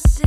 Does